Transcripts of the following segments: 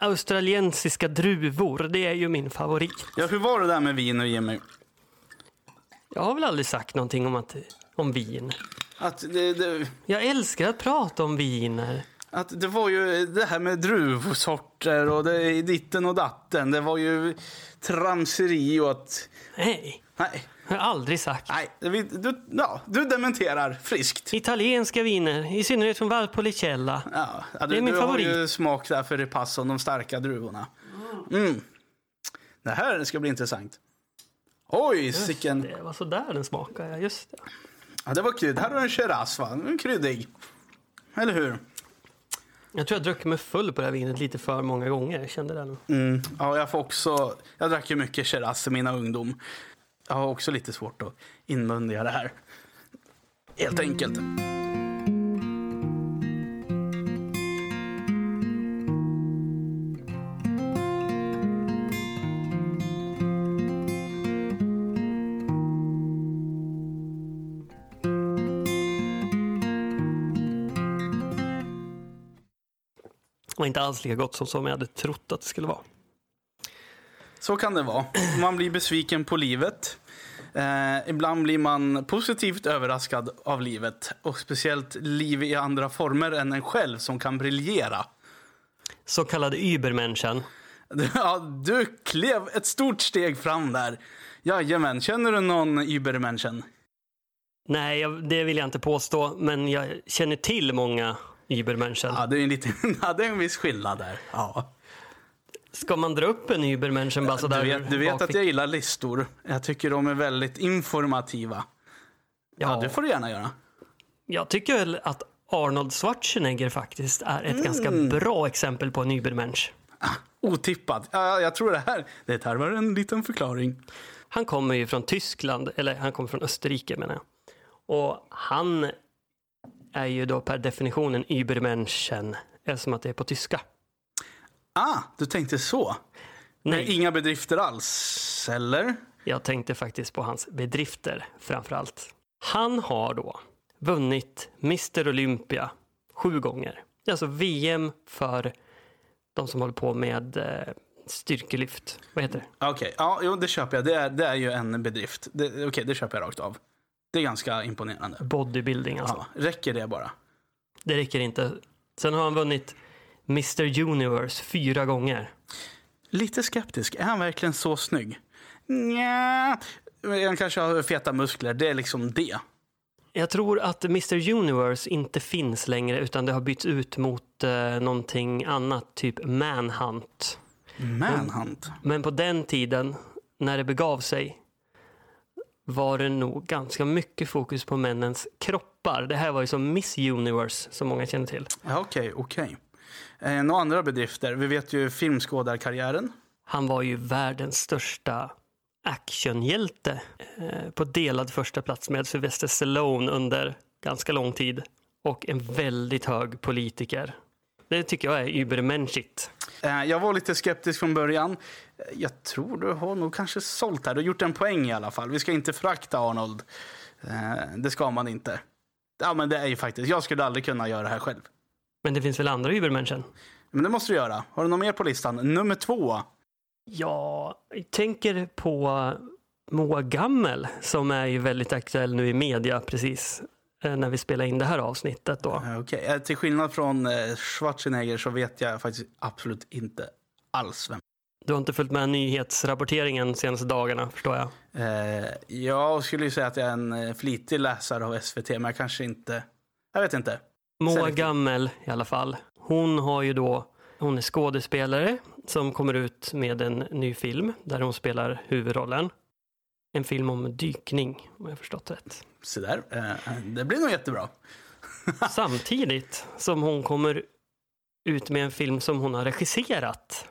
australiensiska druvor, det är ju min favorit. Ja, hur var det där med vin och Jimmy? Jag har väl aldrig sagt någonting om, att, om vin. Att det, det, Jag älskar att prata om viner. att det var ju det här med druvsorter och det, ditten och datten. Det var ju tramseri och att... Nej, Nej, jag har aldrig sagt. nej. Du, ja, du dementerar friskt. Italienska viner, i synnerhet från Valpolicella. Ja, ja, du, Det är min du favorit. har ju smak där för Ripasso, de starka druvorna. Mm. Det här ska bli intressant. Oj, sicken... Det var så där den smakade, just det. Ja, det var krydd. Här har du en Shiraz, va? En kryddig. Eller hur? Jag tror jag druckit mig full på det här vinet lite för många gånger. Jag kände det nog. Mm. Ja, jag får också... Jag drack ju mycket Shiraz i mina ungdom. Jag har också lite svårt att inmundiga det här. Helt enkelt. Det var inte alls lika gott som, som jag hade trott att det skulle vara. Så kan det vara. Man blir besviken på livet. Eh, ibland blir man positivt överraskad av livet. Och speciellt liv i andra former än en själv som kan briljera. Så kallade Übermenschen. Ja, du klev ett stort steg fram där. Jajamän, känner du någon Übermenschen? Nej, jag, det vill jag inte påstå, men jag känner till många Übermenschen. Ja, det är en, liten, ja, det är en viss skillnad där. Ja. Ska man dra upp en Übermenschen bara sådär Du vet, du vet att jag gillar listor. Jag tycker de är väldigt informativa. Ja, Ja. det får du gärna göra. Jag tycker väl att Arnold Schwarzenegger faktiskt är ett ganska Mm. bra exempel på en Übermensch. Otippat. Ja, jag tror det här det tarvar en liten förklaring. Han kommer ju från Tyskland, eller han kommer från Österrike menar jag. Och han är ju då per definition en Übermenschen, eftersom att det är på tyska. Ah, du tänkte så. Nej, Inga bedrifter alls, eller? jag tänkte faktiskt på hans bedrifter framför allt. Han har då vunnit Mr Olympia sju gånger. Alltså VM för de som håller på med eh, styrkelyft. Vad heter det? Okej, ja, jo, det köper jag. Det är, det är ju en bedrift. Okej, det köper jag rakt av. Det är ganska imponerande. Bodybuilding alltså. Ja, räcker det bara? Det räcker inte. Sen har han vunnit Mr Universe fyra gånger. Lite skeptisk. Är han verkligen så snygg? Nja, han kanske har feta muskler. Det är liksom det. Jag tror att Mr Universe inte finns längre utan det har bytts ut mot eh, någonting annat, typ Manhunt. Manhunt. Men på den tiden, när det begav sig, var det nog ganska mycket fokus på männens kroppar. Det här var ju som Miss Universe, som många känner till. Okej, okej. Eh, några andra bedrifter? Vi vet ju filmskådarkarriären. Han var ju världens största actionhjälte eh, på delad första plats med Sylvester Stallone under ganska lång tid och en väldigt hög politiker. Det tycker jag är übermenschigt. Eh, jag var lite skeptisk från början. Jag tror du har nog kanske sålt här. Du har gjort en poäng i alla fall. Vi ska inte frakta Arnold. Det ska man inte. Ja, men det är ju faktiskt. Jag skulle aldrig kunna göra det här själv. Men det finns väl andra übermenschen? Men det måste du göra. Har du något mer på listan? Nummer två. Ja, jag tänker på Moa Gammel som är ju väldigt aktuell nu i media precis eh, när vi spelar in det här avsnittet då. Eh, Okej, eh, Till skillnad från Schwarzenegger så vet jag faktiskt absolut inte alls vem. Du har inte följt med nyhetsrapporteringen de senaste dagarna förstår jag. Eh, jag skulle ju säga att jag är en flitig läsare av SVT, men jag kanske inte... Jag vet inte. Moa. Gammel i alla fall. Hon har ju då, hon är skådespelare som kommer ut med en ny film där hon spelar huvudrollen. En film om dykning om jag förstått rätt. Så där. Eh, det blir nog jättebra. Samtidigt som hon kommer ut med en film som hon har regisserat.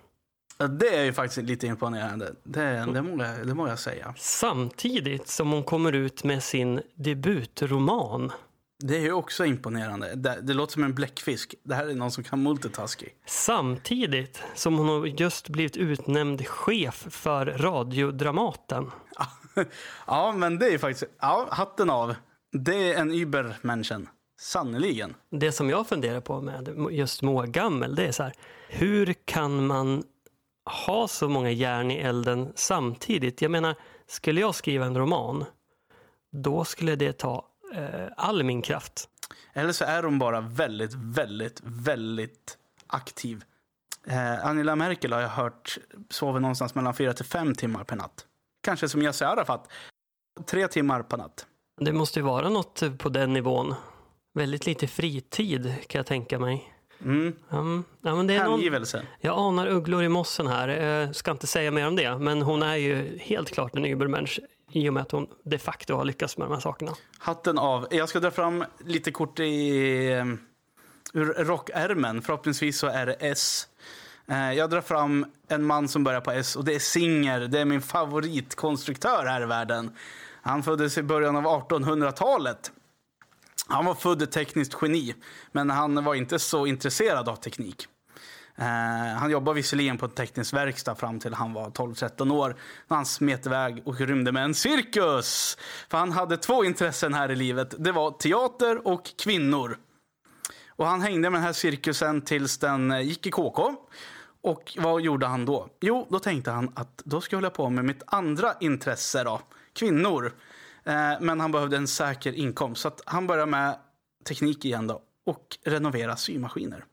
Ja, Det är ju faktiskt lite imponerande. Det, det, må, jag, det må jag säga. Samtidigt som hon kommer ut med sin debutroman. Det är ju också imponerande. Det, det låter som en bläckfisk. Det här är någon som kan multitasking. Samtidigt som hon har just blivit utnämnd chef för radiodramaten. ja, men det är faktiskt... Ja, hatten av. Det är en Übermenschen. Sannerligen. Det som jag funderar på med just Moa Gammel, det är så här, hur kan man ha så många järn i elden samtidigt? Jag menar, skulle jag skriva en roman, då skulle det ta all min kraft. Eller så är hon bara väldigt, väldigt, väldigt aktiv. Eh, Angela Merkel har jag hört sover någonstans mellan fyra till fem timmar per natt. Kanske som Yassir Arafat, tre timmar per natt. Det måste ju vara något på den nivån. Väldigt lite fritid kan jag tänka mig. Mm. Um, ja, men det är någon, Hängivelse. jag anar ugglor i mossen här. Jag ska inte säga mer om det, men hon är ju helt klart en übermensch i och med att hon de facto har lyckats med de här sakerna. Hatten av. Jag ska dra fram lite kort i, ehm, ur rockärmen. Förhoppningsvis så är det S. Eh, jag drar fram en man som börjar på S och det är Singer. Det är min favoritkonstruktör här i världen. Han föddes i början av 1800-talet. Han var född ett tekniskt geni, men han var inte så intresserad av teknik. Eh, han jobbade visserligen på en teknisk verkstad fram till han var 12-13 år. När han smet iväg och rymde med en cirkus. För han hade två intressen här i livet. Det var teater och kvinnor. Och han hängde med den här cirkusen tills den eh, gick i KK. Och vad gjorde han då? Jo, då tänkte han att då ska jag hålla på med mitt andra intresse då. Kvinnor. Eh, men han behövde en säker inkomst. Så att han började med teknik igen då. Och renovera symaskiner.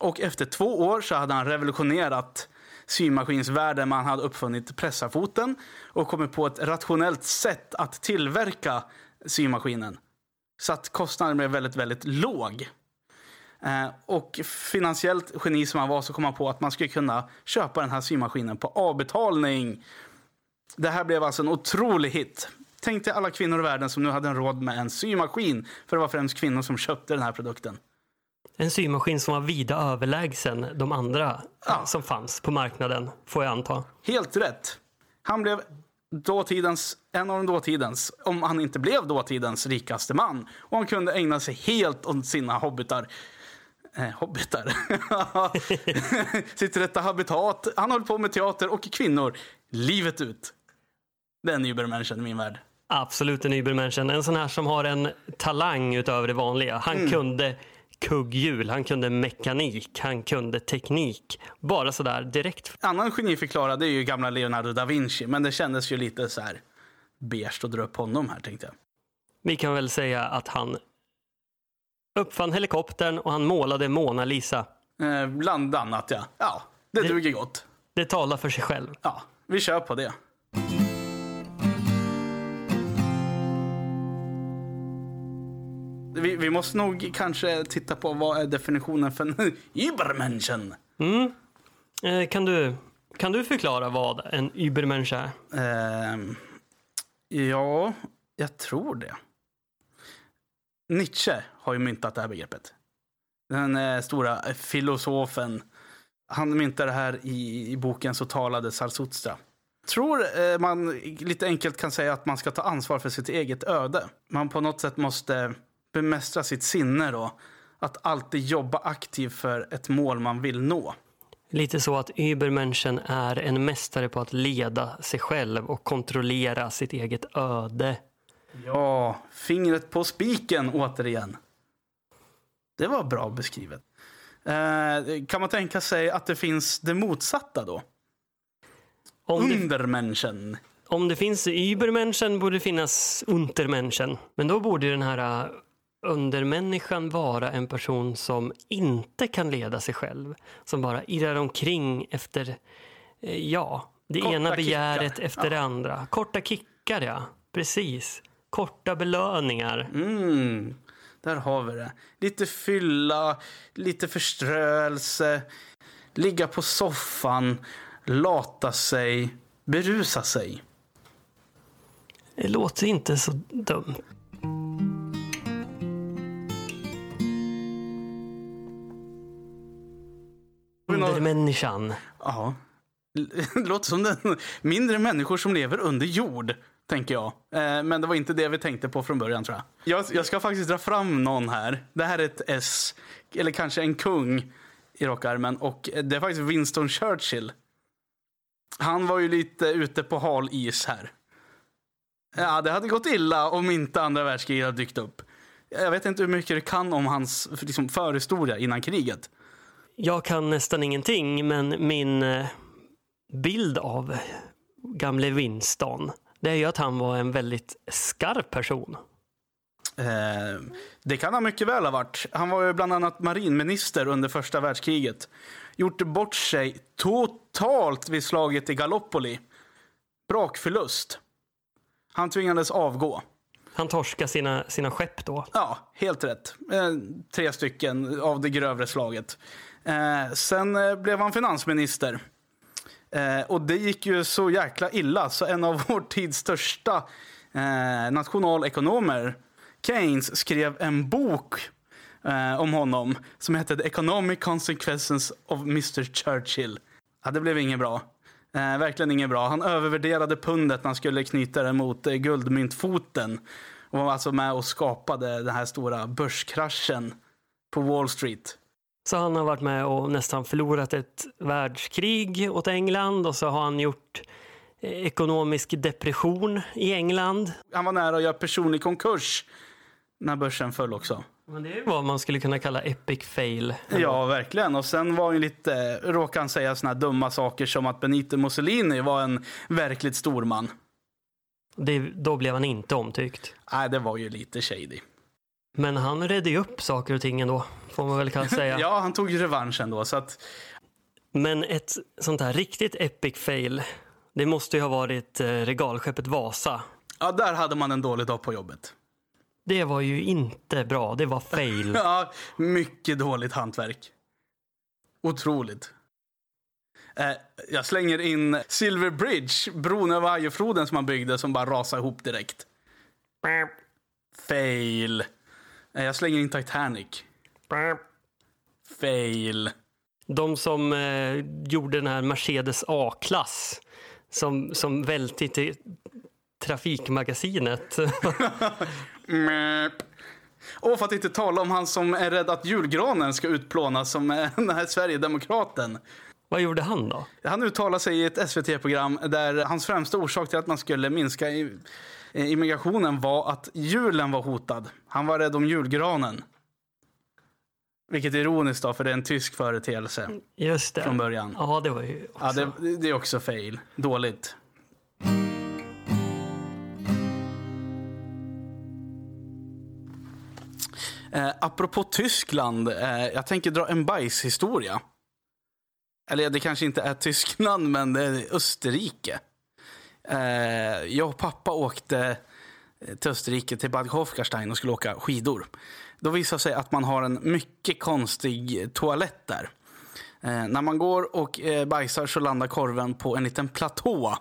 Och efter två år så hade han revolutionerat symaskinsvärlden. Man hade uppfunnit pressarfoten och kommit på ett rationellt sätt att tillverka symaskinen. Så att kostnaden blev väldigt, väldigt låg. Eh, och finansiellt geni som han var så kom han på att man skulle kunna köpa den här symaskinen på avbetalning. Det här blev alltså en otrolig hit. Tänk dig alla kvinnor i världen som nu hade en råd med en symaskin. För det var främst kvinnor som köpte den här produkten. En symaskin som var vida överlägsen de andra Ja. som fanns på marknaden, får jag anta. Helt rätt. Han blev dåtidens, en av de dåtidens, om han inte blev dåtidens rikaste man. Och han kunde ägna sig helt åt sina hobbitar. Eh, hobbitar? Sitt rätta habitat. Han höll på med teater och kvinnor livet ut. Den übermänniskan i min värld. Absolut en übermänniskan. En sån här som har en talang utöver det vanliga. Han Mm. kunde kugghjul, han kunde mekanik, han kunde teknik. Bara sådär direkt. Annan geniförklarad är ju gamla Leonardo da Vinci. Men det kändes ju lite så här beige att dra upp honom här tänkte jag. Vi kan väl säga att han uppfann helikoptern och han målade Mona Lisa. Eh, bland annat ja. Ja, det Det- duger gott. Det talar för sig själv. Ja, vi kör på det. Vi, vi måste nog kanske titta på vad är definitionen för en Übermenschen? Mm. Eh, kan, du, kan du förklara vad en übermänniska är? Ehm, ja, jag tror det. Nietzsche har ju myntat det här begreppet. Den eh, stora filosofen. Han myntade det här i, i boken Så talade Zarathustra. Tror eh, man lite enkelt kan säga att man ska ta ansvar för sitt eget öde. Man på något sätt måste bemästra sitt sinne då. Att alltid jobba aktivt för ett mål man vill nå. Lite så att übermänniskan är en mästare på att leda sig själv och kontrollera sitt eget öde. Ja, fingret på spiken återigen. Det var bra beskrivet. Eh, kan man tänka sig att det finns det motsatta då? Om det, Undermänniskan. om det finns übermänniskan borde det finnas untermänniskan. Men då borde den här uh, undermänniskan vara en person som inte kan leda sig själv. Som bara irrar omkring efter, eh, ja, det Korta ena begäret kickar. efter det andra. Korta kickar, ja. Precis. Korta belöningar. Mm, där har vi det. Lite fylla, lite förströelse, ligga på soffan, lata sig, berusa sig. Det låter inte så dumt. Undermänniskan. Ja. Det låter som den mindre människor som lever under jord, tänker jag. Eh, men det var inte det vi tänkte på från början, tror jag. jag. Jag ska faktiskt dra fram någon här. Det här är ett S, eller kanske en kung i rockarmen. Och det är faktiskt Winston Churchill. Han var ju lite ute på hal is här. Ja, det hade gått illa om inte andra världskriget hade dykt upp. Jag vet inte hur mycket du kan om hans liksom, förhistoria innan kriget. Jag kan nästan ingenting, men min eh, bild av gamle Winston, det är ju att han var en väldigt skarp person. Eh, det kan han mycket väl ha varit. Han var ju bland annat marinminister under första världskriget. Gjort bort sig totalt vid slaget i Gallipoli. Brakförlust. Han tvingades avgå. Han torskade sina, sina skepp då. Ja, helt rätt. Eh, tre stycken av det grövre slaget. Eh, sen eh, blev han finansminister. Eh, och det gick ju så jäkla illa så en av vår tids största eh, nationalekonomer, Keynes, skrev en bok eh, om honom som hette The Economic Consequences of Mr Churchill. Ja, det blev inget bra. Eh, verkligen inget bra. Han övervärderade pundet när han skulle knyta det mot eh, guldmyntfoten. Och var alltså med och skapade den här stora börskraschen på Wall Street. Så han har varit med och nästan förlorat ett världskrig åt England och så har han gjort eh, ekonomisk depression i England. Han var nära att göra personlig konkurs när börsen föll också. Men det är ju vad man skulle kunna kalla epic fail. Ja, verkligen. Och sen var ju lite, råkade han säga såna här dumma saker som att Benito Mussolini var en verkligt stor man. Det, då blev han inte omtyckt. Nej, det var ju lite shady. Men han redde ju upp saker och ting ändå, får man väl kanske säga. Ja, han tog ju revansch ändå. Så att, Men ett sånt här riktigt epic fail, det måste ju ha varit eh, regalskeppet Vasa. ja, där hade man en dålig dag på jobbet. Det var ju inte bra, det var fail. Ja, mycket dåligt hantverk. Otroligt. Eh, jag slänger in Silver Bridge, bron över Ajofloden som han byggde som bara rasade ihop direkt. Fail. Eh, jag slänger in Titanic. Fail. De som eh, gjorde den här Mercedes A-klass som, som välte till Trafikmagasinet. Och för att inte tala om han som är rädd att julgranen ska utplånas som är den här Sverigedemokraten. Vad gjorde han då? Han uttalade sig i ett SVT-program där hans främsta orsak till att man skulle minska i- eh, immigrationen var att julen var hotad. Han var rädd om julgranen. Vilket är ironiskt då, för det är en tysk företeelse Just det. från början. Ja, det var ju också... Ja, det, det är också fail. Dåligt. Eh, apropå Tyskland, eh, jag tänker dra en bajshistoria. Eller det kanske inte är Tyskland, men det är Österrike. Eh, jag och pappa åkte eh, till Österrike, till Bad Hofgarstein och skulle åka skidor. Då visade det sig att man har en mycket konstig toalett där. Eh, när man går och eh, bajsar så landar korven på en liten platå.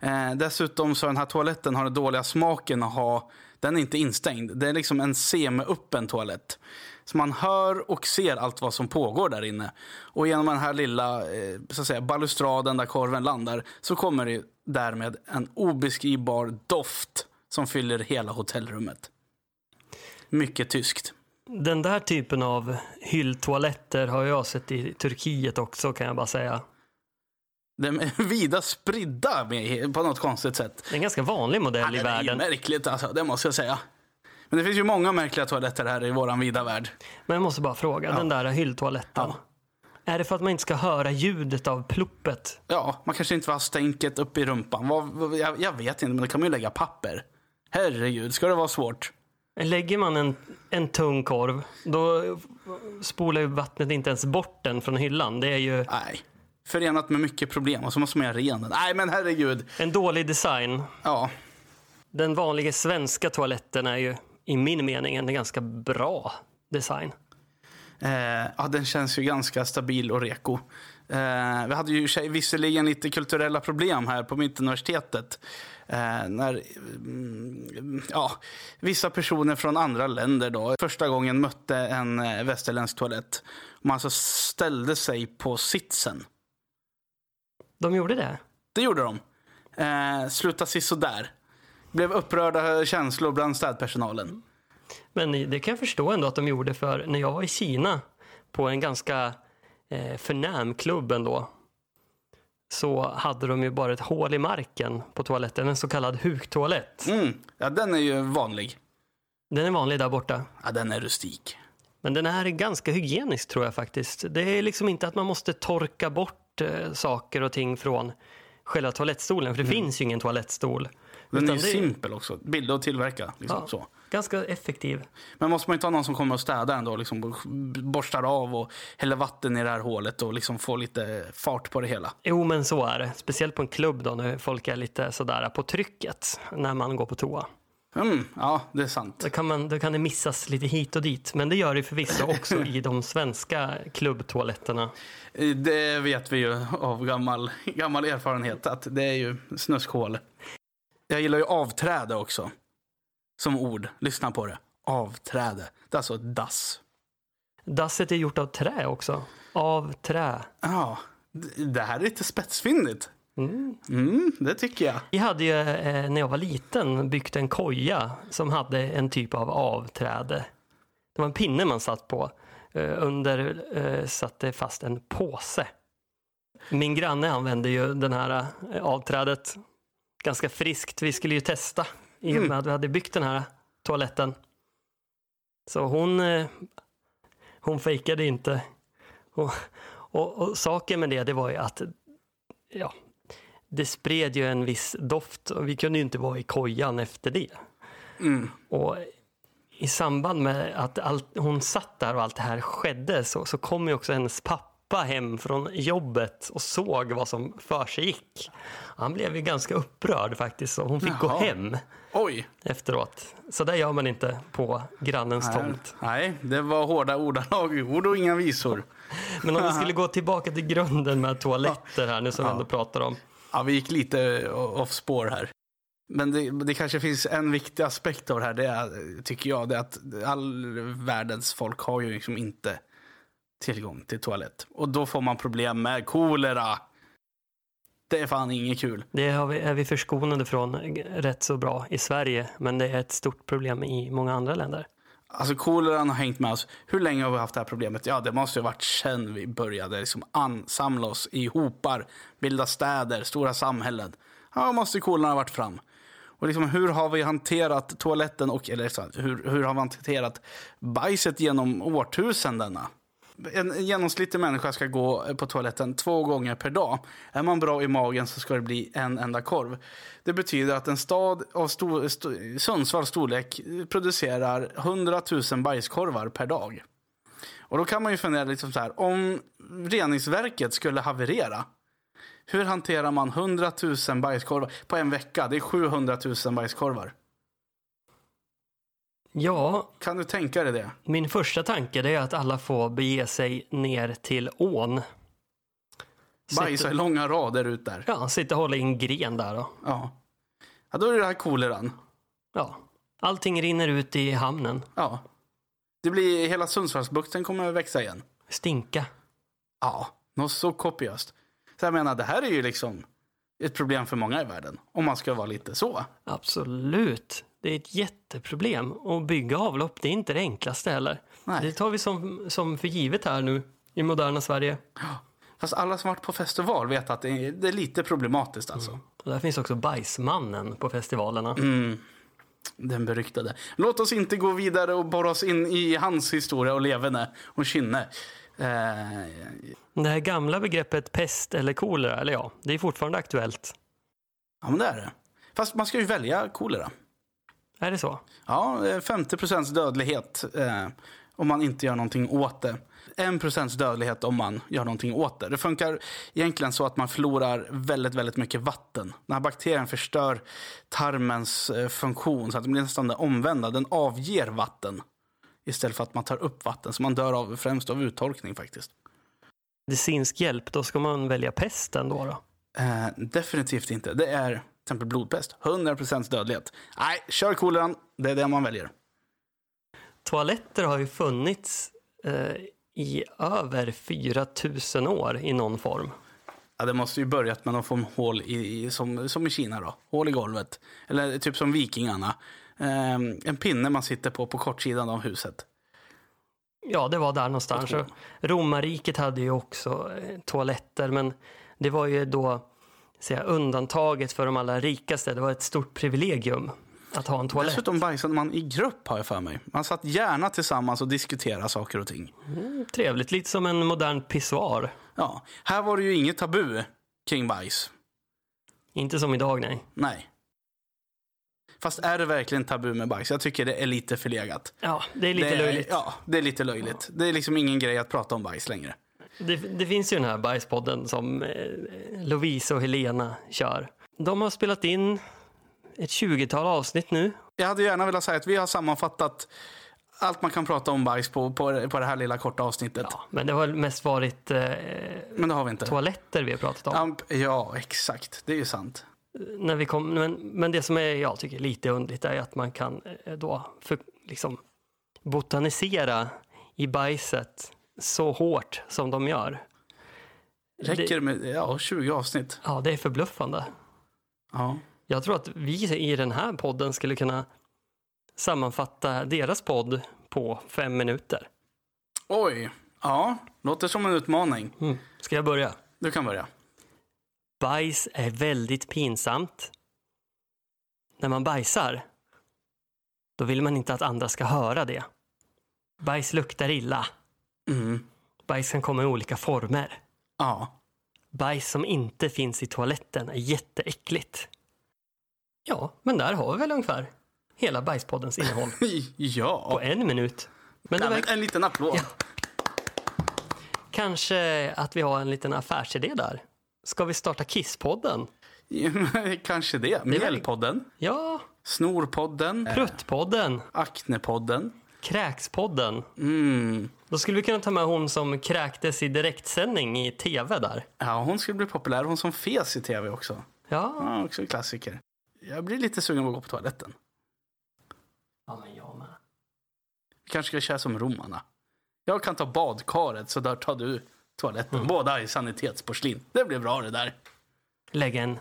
Eh, dessutom så den här toaletten har den dåliga smaken att ha, den är inte instängd. Det är liksom en semi-öppen toalett. Så man hör och ser allt vad som pågår där inne. Och genom den här lilla eh, så att säga, balustraden där korven landar så kommer det därmed en obeskrivbar doft som fyller hela hotellrummet. Mycket tyskt. Den där typen av hylltoaletter har jag sett i Turkiet också kan jag bara säga. De är vida spridda på något konstigt sätt. Det är en ganska vanlig modell i det är världen. märkligt alltså, det måste jag säga. Men det finns ju många märkliga toaletter här i våran vida värld. Men jag måste bara fråga, den där hylltoaletten. Ja. Är det för att man inte ska höra ljudet av pluppet? Ja, man kanske inte vill ha stänket upp i rumpan. Jag, jag vet inte, men då kan man ju lägga papper. Herregud, ska det vara svårt? Lägger man en, en tung korv, då spolar ju vattnet inte ens bort den från hyllan. Det är ju Nej. Förenat med mycket problem och så måste man göra ren den. Nej, men herregud. en dålig design. Ja, Den vanliga svenska toaletten är ju i min mening en ganska bra design. eh, ja den känns ju ganska stabil och reko. Eh, vi hade ju visserligen lite kulturella problem här på Mittuniversitetet. Eh, när mm, ja, vissa personer från andra länder då första gången mötte en eh, västerländsk toalett. Man alltså ställde sig på sitsen. De gjorde det? Det gjorde de. Eh, sluta sisådär. Blev upprörda känslor bland städpersonalen. Men det kan jag förstå ändå att de gjorde för när jag var i Kina på en ganska eh, förnäm klubb ändå så hade de ju bara ett hål i marken på toaletten, en så kallad huktoalett. Mm. Ja, den är ju vanlig. Den är vanlig där borta. Ja, den är rustik. Men den är ganska hygienisk tror jag faktiskt. Det är liksom inte att man måste torka bort eh, saker och ting från själva toalettstolen, för det finns ju ingen toalettstol. Den Utan är ju det är- simpel också. Billig att tillverka. Liksom, Ja. så. Ganska effektiv. Men måste man inte ha någon som kommer och städar ändå? Liksom, borstar av och häller vatten i det här hålet och liksom får lite fart på det hela. Jo, men så är det. Speciellt på en klubb då, när folk är lite sådär på trycket när man går på toa. Mm, ja, det är sant. Då kan, man, då kan det missas lite hit och dit. Men det gör det förvisso också i de svenska klubbtoaletterna. Det vet vi ju av gammal, gammal erfarenhet att det är ju snuskhål. Jag gillar ju avträde också. Som ord. Lyssna på det. Avträde. Det är alltså ett dass. Dasset är gjort av trä också. Av trä. Ja, det här är lite spetsfyndigt. Mm. Mm, det tycker jag. Vi hade ju eh, när jag var liten byggt en koja som hade en typ av avträde. Det var en pinne man satt på. Eh, under eh, satte fast en påse. Min granne använde ju den här avträdet ganska friskt. Vi skulle ju testa i och med att vi hade byggt den här toaletten. Så hon, eh, hon fejkade inte. Och, och, och saken med det, det var ju att ja, det spred ju en viss doft och vi kunde ju inte vara i kojan efter det. Mm. Och i samband med att allt, hon satt där och allt det här skedde så, så kom ju också hennes pappa hem från jobbet och såg vad som för sig gick. Han blev ju ganska upprörd faktiskt och hon fick gå Jaha. hem Oj. efteråt. Så det gör man inte på grannens Nej, tomt. Nej, det var hårda ordalag. Ord och inga visor. Men om vi skulle gå tillbaka till grunden med toaletter här nu som vi ändå pratar om. Ja, vi gick lite off spår här. Men det, det kanske finns en viktig aspekt av det här. Det är, tycker jag, det är att all världens folk har ju liksom inte tillgång till toalett. Och då får man problem med kolera. Det är fan inget kul. Det har vi, är vi förskonade från rätt så bra i Sverige, men det är ett stort problem i många andra länder. Alltså koleran har hängt med oss. Hur länge har vi haft det här problemet? Ja, det måste ju ha varit sedan vi började liksom ansamla oss i hopar, bilda städer, stora samhällen. Ja, måste koleran ha varit fram. Och liksom, hur har vi hanterat toaletten och, eller så, hur, hur har vi hanterat bajset genom årtusendena? En genomsnittlig människa ska gå eh, på toaletten två gånger per dag. Är man bra i magen så ska det bli en enda korv. Det betyder att en stad av stor, st- Sundsvalls storlek producerar 100 000 bajskorvar per dag. Och då kan man ju fundera liksom så här, om reningsverket skulle haverera, hur hanterar man 100 000 bajskorvar på en vecka? Det är 700 000 bajskorvar. Ja, Kan du tänka dig det? min första tanke är att alla får bege sig ner till ån. Bajsa i långa rader ut där. Ja, sitta och hålla i en gren där då. Ja. ja, då är det här koleran. Ja, allting rinner ut i hamnen. Ja. Det blir, hela Sundsvallsbukten kommer att växa igen. Stinka. Ja, något så kopiöst. Så jag menar, det här är ju liksom ett problem för många i världen. Om man ska vara lite så. Absolut. Det är ett jätteproblem. Och bygga avlopp, det är inte det enklaste heller. Nej. Det tar vi som, som för givet här nu i moderna Sverige. Fast alla som varit på festival vet att det är, det är lite problematiskt alltså. Och där finns också Bajsmannen på festivalerna. Mm. Den beryktade. Låt oss inte gå vidare och borra oss in i hans historia och leverne och kynne. Eh, Det här gamla begreppet pest eller kolera, eller ja, det är fortfarande aktuellt. ja, men det är det. Fast man ska ju välja kolera. Är det så? Ja, det är 50 procents dödlighet eh, om man inte gör någonting åt det. 1 procents dödlighet om man gör någonting åt det. Det funkar egentligen så att man förlorar väldigt, väldigt mycket vatten. Den här bakterien förstör tarmens eh, funktion så att det blir nästan det omvända. Den avger vatten istället för att man tar upp vatten. Så man dör av, främst av uttorkning faktiskt. Medicinsk hjälp, då ska man välja pesten då? då? Eh, definitivt inte. Det är exempel blodpest. 100 procents dödlighet. Nej, kör koleran. Det är det man väljer. Toaletter har ju funnits eh, i över 4000 år i någon form. Ja, det måste ju börjat med någon form av hål i, i, som, som i Kina då. Hål i golvet. Eller typ som vikingarna. Ehm, en pinne man sitter på på kortsidan av huset. Ja, det var där någonstans. Romarriket hade ju också eh, toaletter, men det var ju då säga, undantaget för de allra rikaste. Det var ett stort privilegium. att ha en toalett. Dessutom bajsade man i grupp har jag för mig. Man satt gärna tillsammans och diskuterade saker och ting. Trevligt, lite som en modern pissoar. Ja, här var det ju inget tabu kring bajs. Inte som idag, nej. Nej. Fast är det verkligen tabu med bajs? Jag tycker det är lite förlegat. Ja, det är lite det är, löjligt. Ja, det är lite löjligt. Det är liksom ingen grej att prata om bajs längre. Det, det finns ju den här bajspodden som eh, Lovisa och Helena kör. De har spelat in ett 20-tal avsnitt nu. Jag hade gärna velat säga att vi har sammanfattat allt man kan prata om bajs på, på, på det här lilla korta avsnittet. Ja, men det har mest varit eh, Men det har vi inte. toaletter vi har pratat om. Amp, ja, exakt. Det är ju sant. När vi kom, men, men det som är, jag tycker lite underligt är att man kan eh, då för, liksom, botanisera i bajset så hårt som de gör. Räcker Det, med ja, 20 avsnitt? ja, det är förbluffande. Ja. Jag tror att vi i den här podden skulle kunna sammanfatta deras podd på fem minuter. Oj. Ja, låter som en utmaning. Mm. Ska jag börja? Du kan börja. Bajs är väldigt pinsamt. När man bajsar, då vill man inte att andra ska höra det. Bajs luktar illa. Mm. Bajs kan komma i olika former. Ja. Bajs som inte finns i toaletten är jätteäckligt. Ja, men där har vi väl ungefär hela Bajspoddens innehåll på Ja. en minut. Men men verkar en liten applåd. Ja. kanske att vi har en liten affärsidé där. Ska vi starta Kisspodden? Kanske det. Mjällpodden. Ja, Snorpodden. Pruttpodden, Aknepodden. Kräkspodden. Mm. Då skulle vi kunna ta med hon som kräktes i direktsändning i tv där. Ja, hon skulle bli populär. Hon som fes i tv också. Ja, Ja, också klassiker. Jag blir lite sugen på att gå på toaletten. ja men jag med. Vi kanske ska köra som romarna. Jag kan ta badkaret så där tar du toaletten. Båda i sanitetsporslin. Det blir bra det där. Lägg en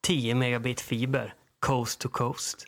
10 megabit fiber, coast to coast.